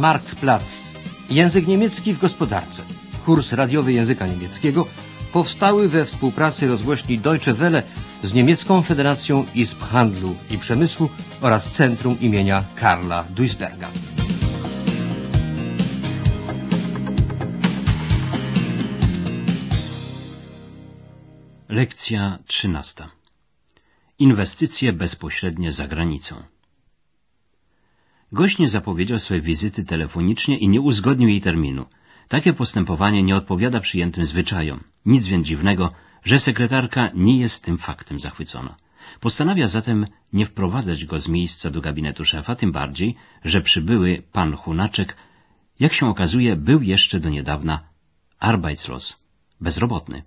Marktplatz. Język niemiecki w gospodarce. Kurs radiowy języka niemieckiego powstały we współpracy rozgłośni Deutsche Welle z Niemiecką Federacją Izb Handlu i Przemysłu oraz Centrum imienia Karla Duisberga. Lekcja trzynasta. Inwestycje bezpośrednie za granicą. Gość nie zapowiedział swej wizyty telefonicznie i nie uzgodnił jej terminu. Takie postępowanie nie odpowiada przyjętym zwyczajom. Nic więc dziwnego, że sekretarka nie jest tym faktem zachwycona. Postanawia zatem nie wprowadzać go z miejsca do gabinetu szefa, tym bardziej, że przybyły pan Hunaczek, jak się okazuje, był jeszcze do niedawna Arbeitslos, bezrobotny.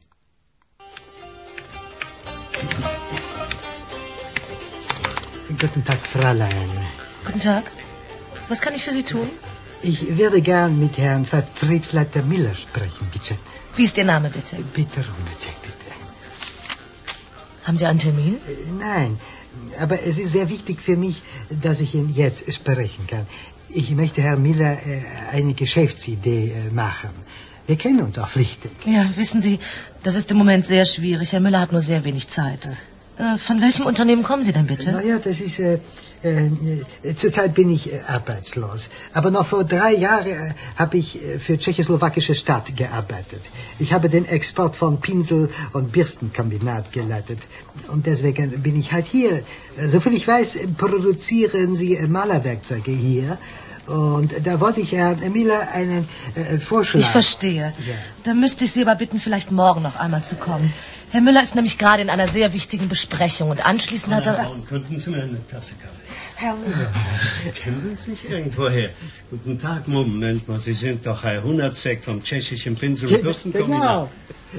Guten Tag, Fräulein. Guten Tag. Was kann ich für Sie tun? Ich würde gern mit Herrn Vertriebsleiter Miller sprechen, bitte. Wie ist Ihr Name, bitte? Bitte, Runacek, bitte. Haben Sie einen Termin? Äh, Nein, aber es ist sehr wichtig für mich, dass ich ihn jetzt sprechen kann. Ich möchte Herrn Miller äh, eine Geschäftsidee äh, machen. Wir kennen uns auch flüchtig. Ja, wissen Sie, das ist im Moment sehr schwierig. Herr Müller hat nur sehr wenig Zeit. Äh, Von welchem Unternehmen kommen Sie denn bitte? Naja, das ist. Äh, äh, zurzeit bin ich äh, arbeitslos. Aber noch vor drei Jahren äh, habe ich äh, für tschechoslowakische Stadt gearbeitet. Ich habe den Export von Pinsel- und Bürstenkombinat geleitet. Und deswegen bin ich halt hier. Äh, Soviel ich weiß, äh, produzieren Sie äh, Malerwerkzeuge hier. Und da wollte ich Herrn Miller einen äh, Vorschlag. Ich verstehe. Ja. Dann müsste ich Sie aber bitten, vielleicht morgen noch einmal zu kommen. Herr Müller ist nämlich gerade in einer sehr wichtigen Besprechung und anschließend hat er... Braun, könnten Sie mir eine Tasse Kaffee? Herr Miller. Kennen Sie sich irgendwoher? Guten Tag, Moment mal, Sie sind doch Herr Hundertzek vom tschechischen Pinsel- und Bürstenkombinat.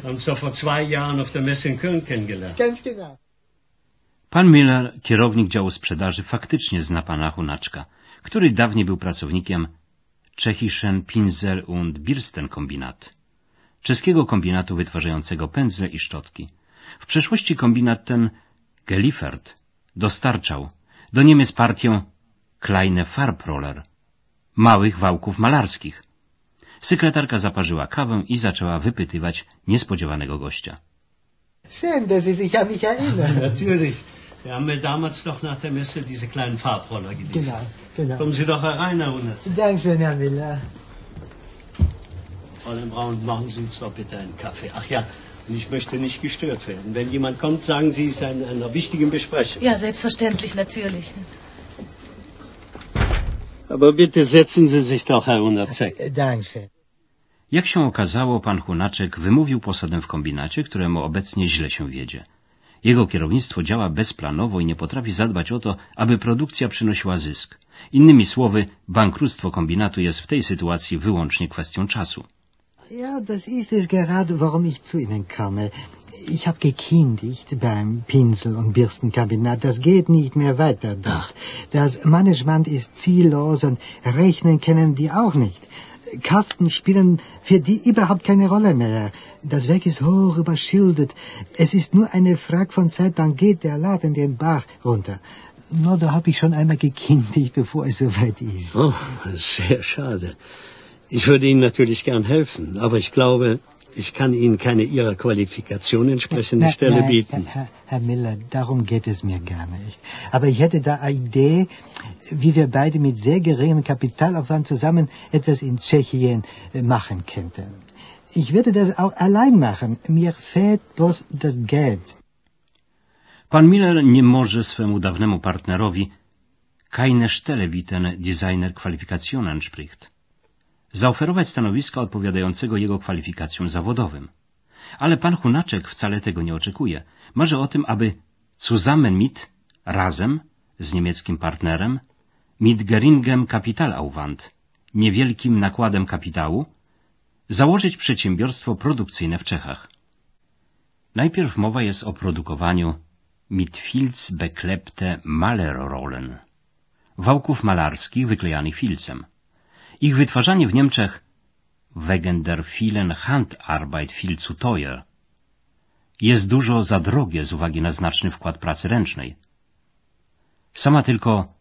Uns doch vor zwei Jahren auf der Messe in Köln kennengelernt. Ganz genau. Pan Miller, kierownik działu sprzedaży, faktycznie zna pana Hunaczka, który dawniej był pracownikiem Tschechischen Pinsel- und Birstenkombinat, czeskiego kombinatu wytwarzającego pędzle i szczotki. W przeszłości kombinat ten geliefert dostarczał do Niemiec partię Kleine Farbroller, małych wałków malarskich. Sekretarka zaparzyła kawę i zaczęła wypytywać niespodziewanego gościa. Schön, dass Sie sich an mich erinnern. Natürlich. Wir haben mir damals doch nach der Messe diese kleinen Farbroller geliefert. Genau, genau. Kommen Sie doch herein, Herr Hundertzek. Dankeschön, Herr Miller. Fräulein Braun, machen Sie uns doch bitte einen Kaffee. Ach ja, und ich möchte nicht gestört werden. Wenn jemand kommt, sagen Sie, es ist in einer wichtigen Besprechung. Ja, selbstverständlich, natürlich. Aber bitte setzen Sie sich doch, Herr Hundertzek. Äh, Dankeschön. Jak się okazało, pan Hunaczek wymówił posadę w kombinacie, któremu obecnie źle się wiedzie. Jego kierownictwo działa bezplanowo i nie potrafi zadbać o to, aby produkcja przynosiła zysk. Innymi słowy, bankructwo kombinatu jest w tej sytuacji wyłącznie kwestią czasu. Ja, das ist es gerade, warum ich zu Ihnen komme. Ich habe gekündigt beim Pinsel- und Bürstenkombinat. Das geht nicht mehr weiter dort. Das Management ist ziellos und rechnen können die auch nicht. Kasten spielen für die überhaupt keine Rolle mehr. Das Werk ist hoch überschildert. Es ist nur eine Frage von Zeit, dann geht der Laden den Bach runter. No, da habe ich schon einmal gekündigt, bevor es soweit ist. Oh, sehr schade. Ich würde Ihnen natürlich gern helfen, aber ich glaube, ich kann Ihnen keine Ihrer Qualifikation entsprechende Nein, Stelle nein, bieten. Herr, Herr Miller, darum geht es mir gar nicht. Aber ich hätte da eine Idee, wie wir beide mit sehr geringem Kapitalaufwand zusammen etwas in Tschechien äh, machen könnten. Ich würde das auch allein machen. Mir fehlt bloß das Geld. Pan Miller nie może swemu dawnemu partnerowi keine Stelle bieten Designer Qualifikationen spricht zaoferować stanowiska odpowiadającego jego kwalifikacjom zawodowym. Ale pan Hunaczek wcale tego nie oczekuje. Marzy o tym, aby zusammen mit, razem, z niemieckim partnerem, mit geringem Kapitalaufwand, niewielkim nakładem kapitału, założyć przedsiębiorstwo produkcyjne w Czechach. Najpierw mowa jest o produkowaniu mit Filz beklepte Malerrollen, wałków malarskich wyklejanych filcem. Ich wytwarzanie w Niemczech. Wegen der vielen Handarbeit viel zu teuer jest dużo za drogie z uwagi na znaczny wkład pracy ręcznej. Sama tylko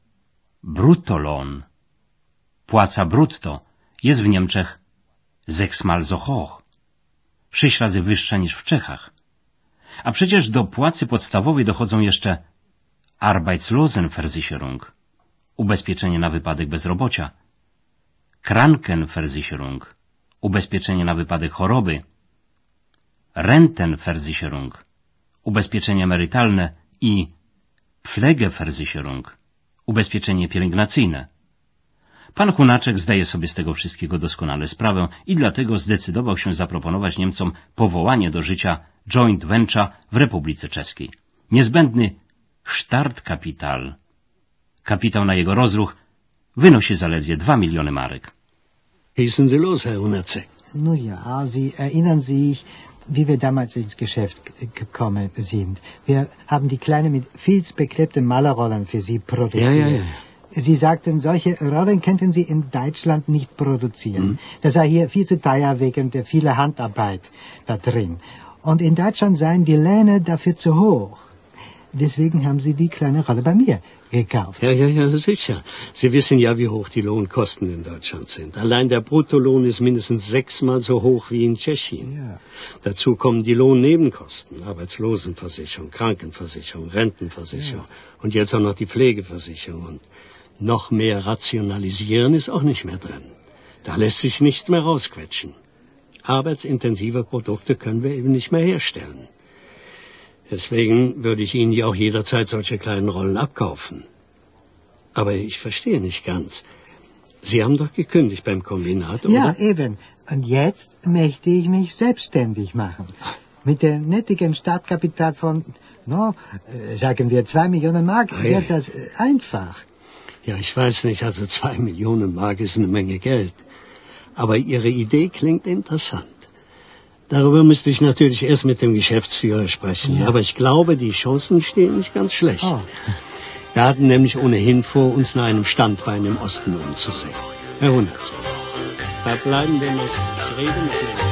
bruttolohn Płaca brutto. Jest w Niemczech sechsmal so hoch, sześć razy wyższa niż w Czechach. A przecież do płacy podstawowej dochodzą jeszcze Arbeitslosenversicherung, ubezpieczenie na wypadek bezrobocia, Krankenversicherung, ubezpieczenie na wypadek choroby, Rentenversicherung, ubezpieczenie emerytalne i Pflegeversicherung, ubezpieczenie pielęgnacyjne. Pan Hunaczek zdaje sobie z tego wszystkiego doskonale sprawę i dlatego zdecydował się zaproponować Niemcom powołanie do życia joint venture w Republice Czeskiej. Niezbędny Startkapital, kapitał na jego rozruch, wynosi zaledwie dwa miliony marek. Hießen Sie los, Herr Hunacek. Nu ja, Sie erinnern sich, wie wir damals ins Geschäft gekommen sind. Wir haben die kleine mit filzbeklebten Malerrollen für Sie produziert. Ja, ja, ja. Sie sagten, solche Rollen könnten Sie in Deutschland nicht produzieren. Mhm. Das sei hier viel zu teuer wegen der vielen Handarbeit da drin. Und in Deutschland seien die Löhne dafür zu hoch. Deswegen haben Sie die kleine Rolle bei mir gekauft. Ja, ja, ja, sicher. Sie wissen ja, wie hoch die Lohnkosten in Deutschland sind. Allein der Bruttolohn ist mindestens sechsmal so hoch wie in Tschechien. Ja. Dazu kommen die Lohnnebenkosten, Arbeitslosenversicherung, Krankenversicherung, Rentenversicherung und jetzt auch noch die Pflegeversicherung. Und noch mehr rationalisieren ist auch nicht mehr drin. Da lässt sich nichts mehr rausquetschen. Arbeitsintensive Produkte können wir eben nicht mehr herstellen. Deswegen würde ich Ihnen ja auch jederzeit solche kleinen Rollen abkaufen. Aber ich verstehe nicht ganz. Sie haben doch gekündigt beim Kombinat, oder? Ja, eben. Und jetzt möchte ich mich selbstständig machen. Mit dem nötigen Startkapital von, no, äh, sagen wir zwei Millionen Mark, Ei. wird das äh, einfach. Ja, ich weiß nicht, also zwei Millionen Mark ist eine Menge Geld. Aber Ihre Idee klingt interessant. Darüber müsste ich natürlich erst mit dem Geschäftsführer sprechen. Ja. Aber ich glaube, die Chancen stehen nicht ganz schlecht. Oh. Wir hatten nämlich ohnehin vor, uns nach einem Standbein im Osten umzusehen. Herr Hundertz, da bleiben wir noch. Ich rede mit dem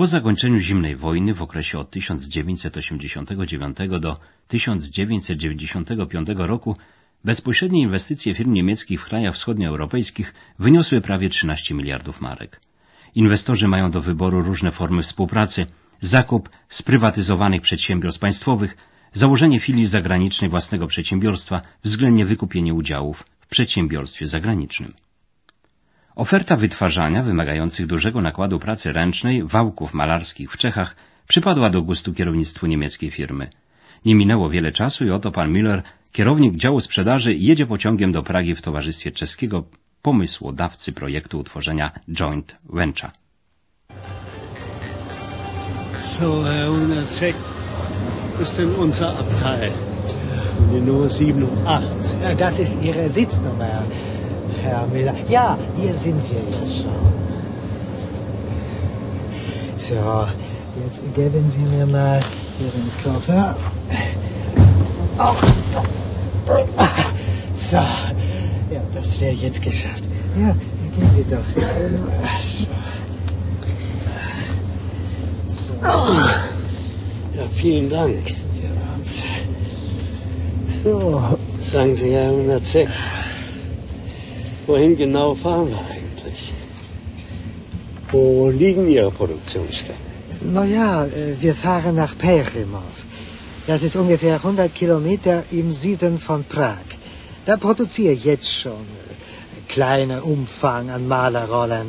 Po zakończeniu zimnej wojny w okresie od 1989 do 1995 roku bezpośrednie inwestycje firm niemieckich w krajach wschodnioeuropejskich wyniosły prawie 13 miliardów marek. Inwestorzy mają do wyboru różne formy współpracy, zakup sprywatyzowanych przedsiębiorstw państwowych, założenie filii zagranicznej własnego przedsiębiorstwa, względnie wykupienie udziałów w przedsiębiorstwie zagranicznym. Oferta wytwarzania wymagających dużego nakładu pracy ręcznej wałków malarskich w Czechach przypadła do gustu kierownictwu niemieckiej firmy. Nie minęło wiele czasu i oto pan Müller, kierownik działu sprzedaży, jedzie pociągiem do Pragi w towarzystwie czeskiego pomysłodawcy projektu utworzenia joint venture. So, Herr Hundertzek, wo ist denn unser Abteil? Die Nummer 87. Ja, das ist Ihre Sitznummer, Herr Miller. Ja, hier sind wir ja schon. So, jetzt geben Sie mir mal Ihren Koffer. Oh. So, ja, das wäre jetzt geschafft. Ja, gehen Sie doch. So. So, Ja, vielen Dank. So, sagen Sie, Herr Hundertzek, wohin genau fahren wir eigentlich? Wo liegen Ihre Produktionsstätten? Na ja, äh, wir fahren nach Perimov. Das ist ungefähr 100 Kilometer im Süden von Prag. Da produziere ich jetzt schon kleiner Umfang an Malerrollen.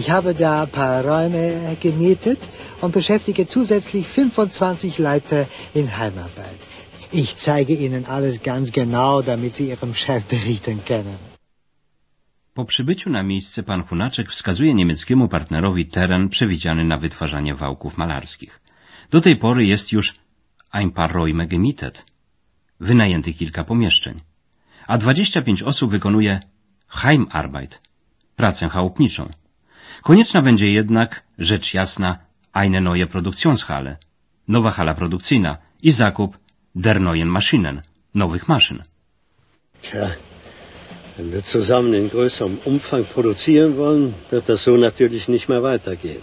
Ich habe da ein paar Räume gemietet und beschäftige zusätzlich 25 Leute in Heimarbeit. Ich zeige Ihnen alles ganz genau, damit Sie Ihrem Chef berichten können. Po przybyciu na miejsce pan Hunaczek wskazuje niemieckiemu partnerowi teren przewidziany na wytwarzanie wałków malarskich. Do tej pory jest już ein paar Räume gemietet, wynajęty kilka pomieszczeń, a 25 osób wykonuje Heimarbeit, pracę chałupniczą. Konieczna będzie jednak, rzecz jasna, eine neue Produktionshalle, nowa hala produkcyjna i zakup der neuen Maschinen, nowych maszyn. Tja, wenn wir zusammen in größerem Umfang produzieren wollen, wird das so natürlich nicht mehr weitergehen.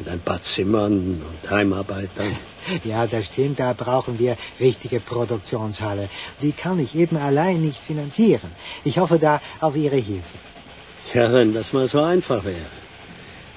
Mit ein paar Zimmern und Heimarbeitern. Ja, das stimmt. Da brauchen wir richtige Produktionshalle. Die kann ich eben allein nicht finanzieren. Ich hoffe da auf Ihre Hilfe. Ja, wenn das mal so einfach wäre.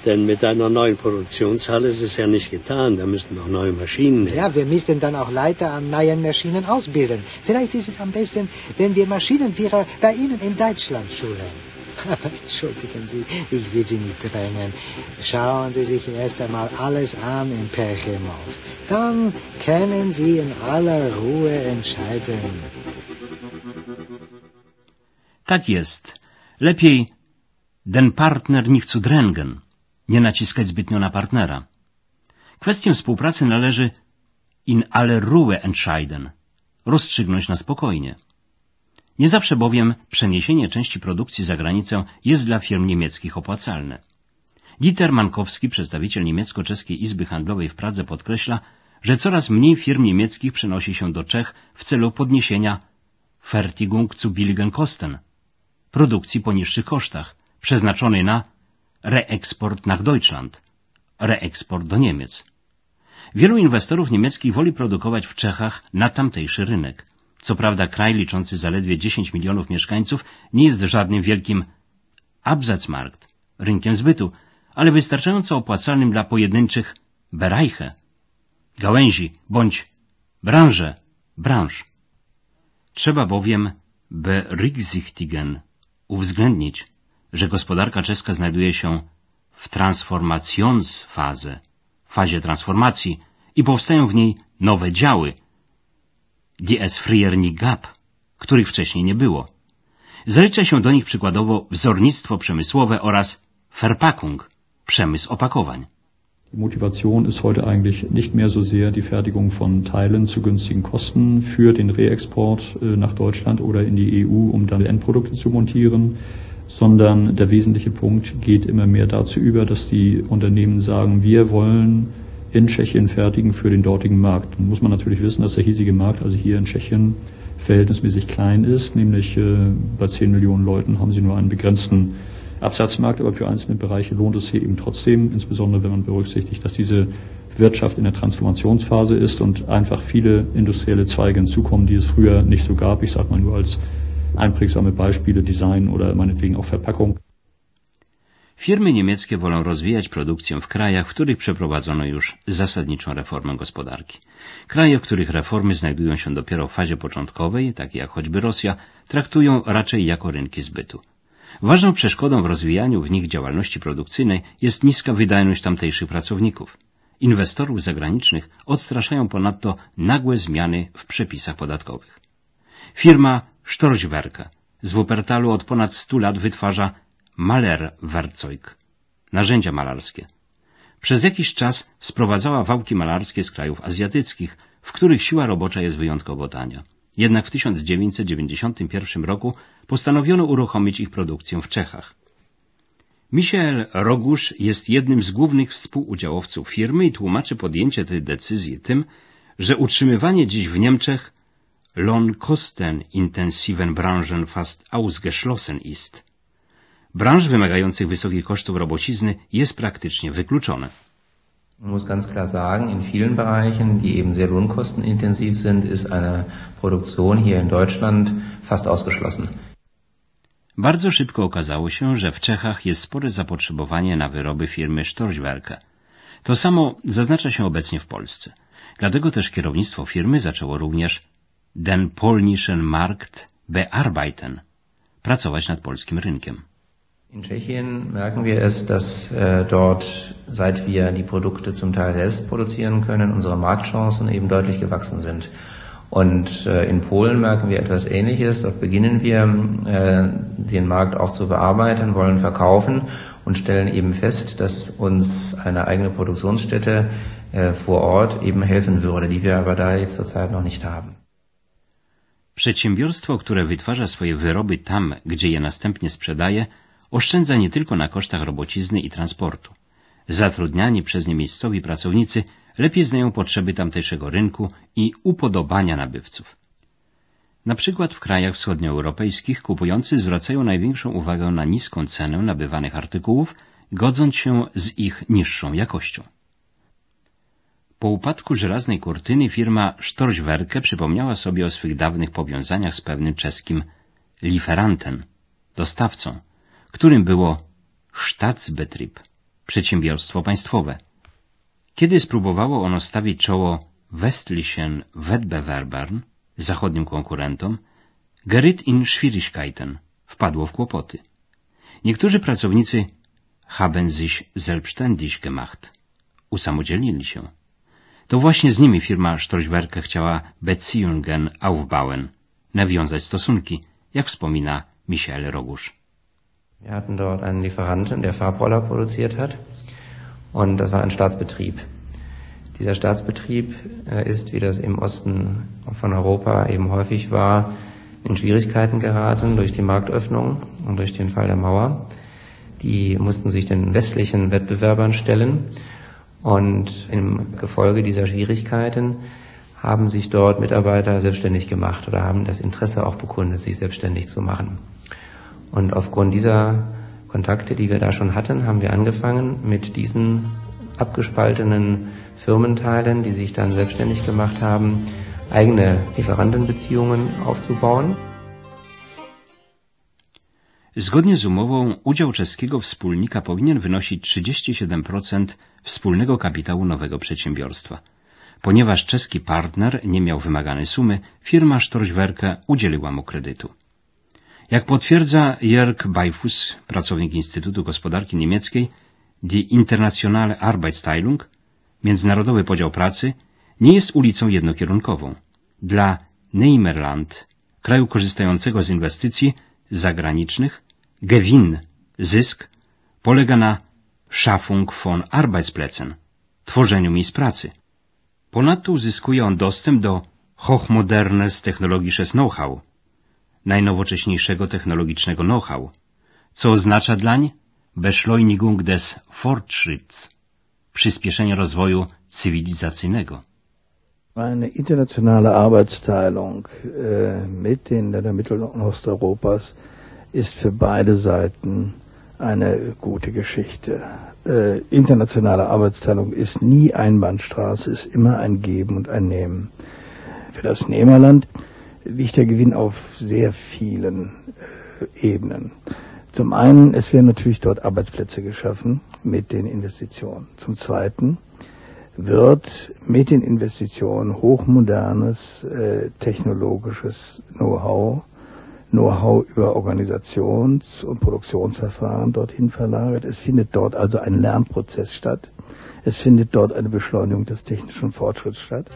Denn mit einer neuen Produktionshalle ist es ja nicht getan. Da müssten noch neue Maschinen her. Ja, wir müssten dann auch Leiter an neuen Maschinen ausbilden. Vielleicht ist es am besten, wenn wir Maschinenführer bei Ihnen in Deutschland schulen. Entschuldigen Sie, ich will Sie nicht drängen. Schauen Sie sich erst einmal alles an in. Dann können Sie in aller Ruhe entscheiden. Tak jest. Lepiej den partner nicht zu drängen, nie naciskać zbytnio na partnera. Kwestię współpracy należy in aller Ruhe entscheiden, rozstrzygnąć na spokojnie. Nie zawsze bowiem przeniesienie części produkcji za granicę jest dla firm niemieckich opłacalne. Dieter Mankowski, przedstawiciel niemiecko-czeskiej Izby Handlowej w Pradze podkreśla, że coraz mniej firm niemieckich przenosi się do Czech w celu podniesienia Fertigung zu billigen Kosten, produkcji po niższych kosztach, przeznaczonej na reeksport nach Deutschland, reeksport do Niemiec. Wielu inwestorów niemieckich woli produkować w Czechach na tamtejszy rynek. Co prawda kraj liczący zaledwie 10 milionów mieszkańców nie jest żadnym wielkim Absatzmarkt, rynkiem zbytu, ale wystarczająco opłacalnym dla pojedynczych Bereiche, gałęzi bądź branże, branż. Trzeba bowiem berücksichtigen, uwzględnić, że gospodarka czeska znajduje się w transformationsfazie, fazie transformacji i powstają w niej nowe działy, die es früher nie gab, których wcześniej nie było. Zalicza się do nich przykładowo wzornictwo przemysłowe oraz Verpackung, przemysł opakowań. Motivation ist heute eigentlich nicht mehr so sehr die Fertigung von Teilen zu günstigen Kosten für den Reexport äh, nach Deutschland oder in die EU, um dann Endprodukte zu montieren, sondern der wesentliche Punkt geht immer mehr dazu über, dass die Unternehmen sagen, wir wollen in Tschechien fertigen für den dortigen Markt. Dann muss man natürlich wissen, dass der hiesige Markt, also hier in Tschechien, verhältnismäßig klein ist, nämlich äh, bei 10 Millionen Leuten haben sie nur einen begrenzten Absatzmarkt, aber für einzelne Bereiche lohnt es hier eben trotzdem, insbesondere wenn man berücksichtigt, dass diese Wirtschaft in der Transformationsphase ist und einfach viele industrielle Zweige hinzukommen, die es früher nicht so gab. Ich sage mal nur als einprägsame Beispiele Design oder meinetwegen auch Verpackung. Firmy niemieckie wolą rozwijać produkcję w krajach, w których przeprowadzono już zasadniczą reformę gospodarki. Kraje, w których reformy znajdują się dopiero w fazie początkowej, takie jak choćby Rosja, traktują raczej jako rynki zbytu. Ważną przeszkodą w rozwijaniu w nich działalności produkcyjnej jest niska wydajność tamtejszych pracowników. Inwestorów zagranicznych odstraszają ponadto nagłe zmiany w przepisach podatkowych. Firma Storchwerke z Wuppertalu od ponad 100 lat wytwarza Malerwerzeug, narzędzia malarskie. Przez jakiś czas sprowadzała wałki malarskie z krajów azjatyckich, w których siła robocza jest wyjątkowo tania. Jednak w 1991 roku postanowiono uruchomić ich produkcję w Czechach. Michael Rogusz jest jednym z głównych współudziałowców firmy i tłumaczy podjęcie tej decyzji tym, że utrzymywanie dziś w Niemczech Lohnkostenintensiven Branchen fast ausgeschlossen ist. Branż wymagających wysokich kosztów robocizny jest praktycznie wykluczone. Man muss ganz klar sagen, in vielen Bereichen, die eben sehr lohnkostenintensiv sind, ist eine Produktion hier in Deutschland fast ausgeschlossen. Bardzo szybko okazało się, że w Czechach jest spore zapotrzebowanie na wyroby firmy Storchwerke. To samo zaznacza się obecnie w Polsce. Dlatego też kierownictwo firmy zaczęło również den polnischen Markt bearbeiten, pracować nad polskim rynkiem. In Tschechien merken wir es, dass äh, dort, seit wir die Produkte zum Teil selbst produzieren können, unsere Marktchancen eben deutlich gewachsen sind. Und äh, in Polen merken wir etwas Ähnliches. Dort beginnen wir, äh, den Markt auch zu bearbeiten, wollen verkaufen und stellen eben fest, dass uns eine eigene Produktionsstätte äh, vor Ort eben helfen würde, die wir aber da jetzt zurzeit noch nicht haben. Przedsiębiorstwo, które wytwarza swoje wyroby tam, gdzie je następnie sprzedaje, oszczędza nie tylko na kosztach robocizny i transportu. Zatrudniani przez nie miejscowi pracownicy lepiej znają potrzeby tamtejszego rynku i upodobania nabywców. Na przykład w krajach wschodnioeuropejskich kupujący zwracają największą uwagę na niską cenę nabywanych artykułów, godząc się z ich niższą jakością. Po upadku żelaznej kurtyny firma Storchwerke przypomniała sobie o swych dawnych powiązaniach z pewnym czeskim Lieferanten, dostawcą, którym było Staatsbetrieb, przedsiębiorstwo państwowe. Kiedy spróbowało ono stawić czoło Westlichen Wettbewerbern, zachodnim konkurentom, geriet in Schwierigkeiten, wpadło w kłopoty. Niektórzy pracownicy haben sich selbstständig gemacht, usamodzielnili się. To właśnie z nimi firma Storchwerke chciała Beziehungen aufbauen, nawiązać stosunki, jak wspomina Michael Rogusz. Wir hatten dort einen Lieferanten, der Farbroller produziert hat. Und das war ein Staatsbetrieb. Dieser Staatsbetrieb äh, ist, wie das im Osten von Europa eben häufig war, in Schwierigkeiten geraten durch die Marktöffnung und durch den Fall der Mauer. Die mussten sich den westlichen Wettbewerbern stellen. Und im Gefolge dieser Schwierigkeiten haben sich dort Mitarbeiter selbstständig gemacht oder haben das Interesse auch bekundet, sich selbstständig zu machen. Und aufgrund dieser Kontakte, die wir da schon hatten, haben wir angefangen, mit diesen abgespaltenen Firmenteilen, die sich dann selbstständig gemacht haben, eigene Lieferantenbeziehungen aufzubauen. Zgodnie z umową udział czeskiego wspólnika powinien wynosić 37% wspólnego kapitału nowego przedsiębiorstwa. Ponieważ czeski partner nie miał wymaganej sumy, firma Storchwerke udzieliła mu kredytu. Jak potwierdza Jörg Beifus, pracownik Instytutu Gospodarki Niemieckiej, die Internationale Arbeitsteilung, międzynarodowy podział pracy, nie jest ulicą jednokierunkową. Dla Neimerland, kraju korzystającego z inwestycji zagranicznych, Gewinn, zysk, polega na Schaffung von Arbeitsplätzen, tworzeniu miejsc pracy. Ponadto uzyskuje on dostęp do hochmodernes technologisches Know-how, najnowocześniejszego technologicznego know-how, co oznacza dlań Beschleunigung des Fortschritts, przyspieszenie rozwoju cywilizacyjnego. Eine internationale Arbeitsteilung äh, mit den Ländern Mittel- und Osteuropas ist für beide Seiten eine gute Geschichte. Äh, internationale Arbeitsteilung ist nie Einbahnstraße, ist immer ein Geben und ein Nehmen. Für das Nehmerland liegt der Gewinn auf sehr vielen äh, Ebenen. Zum einen, es werden natürlich dort Arbeitsplätze geschaffen mit den Investitionen. Zum zweiten wird mit den Investitionen hochmodernes äh, technologisches Know-how, Know-how über Organisations- und Produktionsverfahren dorthin verlagert. Es findet dort also ein Lernprozess statt. Es findet dort eine Beschleunigung des technischen Fortschritts statt.